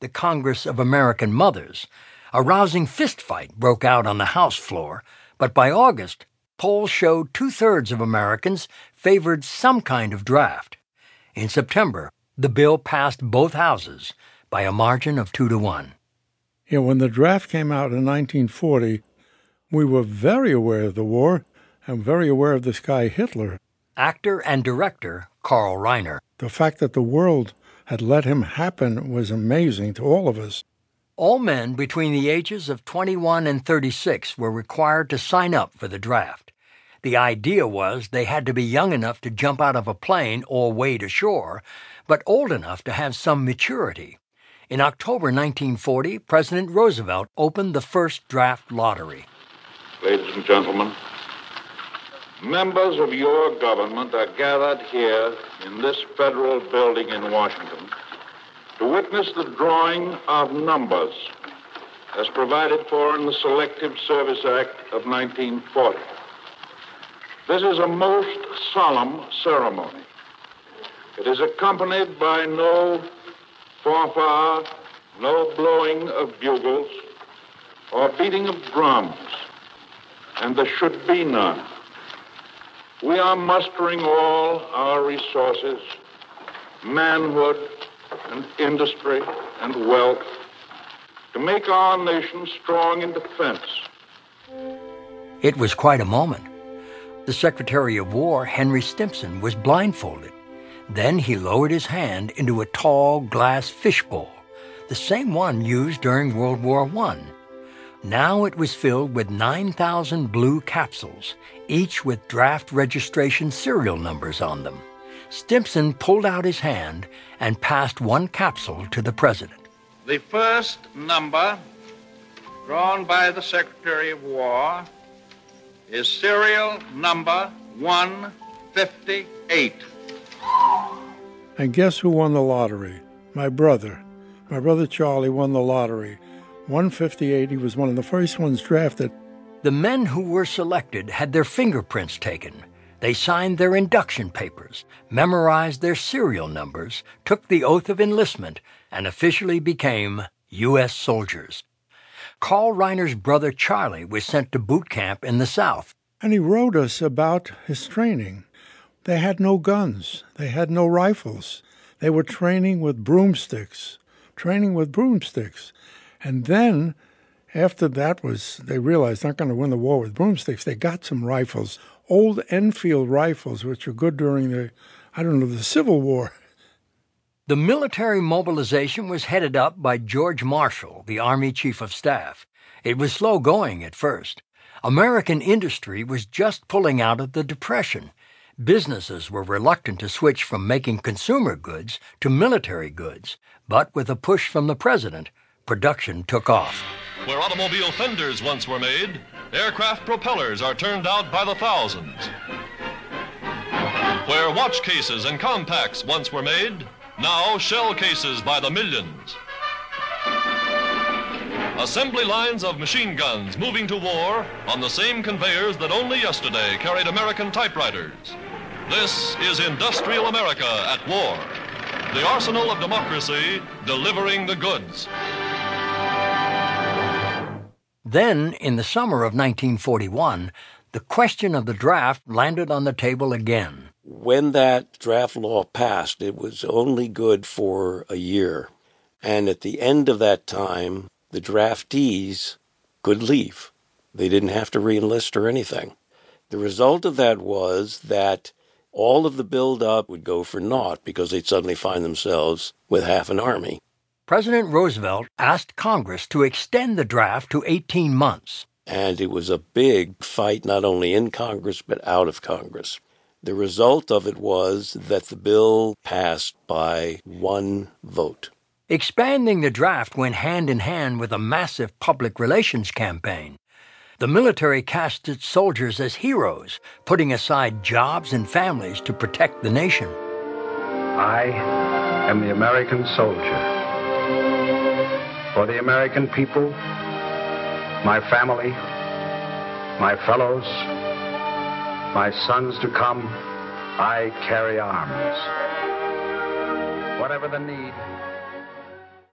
the Congress of American Mothers. A rousing fistfight broke out on the House floor, but by August, polls showed two thirds of Americans favored some kind of draft. In September, the bill passed both houses by a margin of two to one. Yeah, when the draft came out in 1940, we were very aware of the war and very aware of this guy Hitler. Actor and director Carl Reiner. The fact that the world had let him happen was amazing to all of us. All men between the ages of 21 and 36 were required to sign up for the draft. The idea was they had to be young enough to jump out of a plane or wade ashore, but old enough to have some maturity. In October 1940, President Roosevelt opened the first draft lottery. Ladies and gentlemen, members of your government are gathered here in this federal building in Washington to witness the drawing of numbers as provided for in the Selective Service Act of 1940. This is a most solemn ceremony. It is accompanied by no fanfare, no blowing of bugles, or beating of drums, and there should be none. We are mustering all our resources, manhood and industry and wealth, to make our nation strong in defense. It was quite a moment. The Secretary of War, Henry Stimson, was blindfolded. Then he lowered his hand into a tall glass fishbowl, the same one used during World War I. Now it was filled with 9,000 blue capsules, each with draft registration serial numbers on them. Stimson pulled out his hand and passed one capsule to the President. The first number drawn by the Secretary of War is serial number 158. And guess who won the lottery? My brother. My brother Charlie won the lottery. 158, he was one of the first ones drafted. The men who were selected had their fingerprints taken. They signed their induction papers, memorized their serial numbers, took the oath of enlistment, and officially became U.S. soldiers. Carl Reiner's brother Charlie was sent to boot camp in the South. And he wrote us about his training. They had no guns, they had no rifles. They were training with broomsticks, training with broomsticks. And then, after that was, they realized they're not going to win the war with broomsticks. They got some rifles, old Enfield rifles, which were good during the, I don't know, the Civil War. The military mobilization was headed up by George Marshall, the Army Chief of Staff. It was slow going at first. American industry was just pulling out of the Depression. Businesses were reluctant to switch from making consumer goods to military goods, but with a push from the president, production took off. Where automobile fenders once were made, aircraft propellers are turned out by the thousands. Where watch cases and compacts once were made, now shell cases by the millions. Assembly lines of machine guns moving to war on the same conveyors that only yesterday carried American typewriters. This is industrial America at war. The arsenal of democracy delivering the goods. Then, in the summer of 1941, the question of the draft landed on the table again. When that draft law passed, it was only good for a year. And at the end of that time, the draftees could leave. They didn't have to reenlist or anything. The result of that was that all of the buildup would go for naught because they'd suddenly find themselves with half an army. President Roosevelt asked Congress to extend the draft to 18 months. And it was a big fight not only in Congress but out of Congress. The result of it was that the bill passed by one vote. Expanding the draft went hand in hand with a massive public relations campaign. The military cast its soldiers as heroes, putting aside jobs and families to protect the nation. I am the American soldier. For the American people, my family, my fellows, my sons to come, I carry arms. Whatever the need,